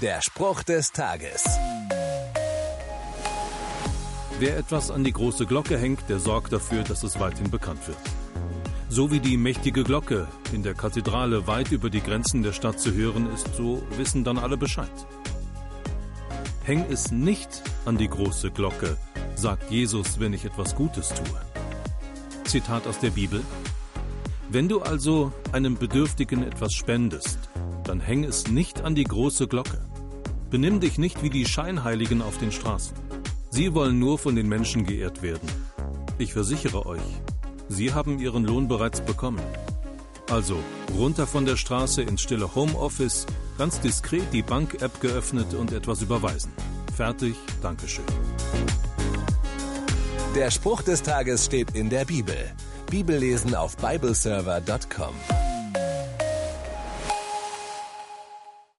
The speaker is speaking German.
Der Spruch des Tages. Wer etwas an die große Glocke hängt, der sorgt dafür, dass es weithin bekannt wird. So wie die mächtige Glocke in der Kathedrale weit über die Grenzen der Stadt zu hören ist, so wissen dann alle Bescheid. Häng es nicht an die große Glocke, sagt Jesus, wenn ich etwas Gutes tue. Zitat aus der Bibel. Wenn du also einem Bedürftigen etwas spendest, dann häng es nicht an die große Glocke. Benimm dich nicht wie die Scheinheiligen auf den Straßen. Sie wollen nur von den Menschen geehrt werden. Ich versichere euch, sie haben ihren Lohn bereits bekommen. Also runter von der Straße ins stille Homeoffice, ganz diskret die Bank-App geöffnet und etwas überweisen. Fertig, Dankeschön. Der Spruch des Tages steht in der Bibel. Bibellesen auf bibleserver.com.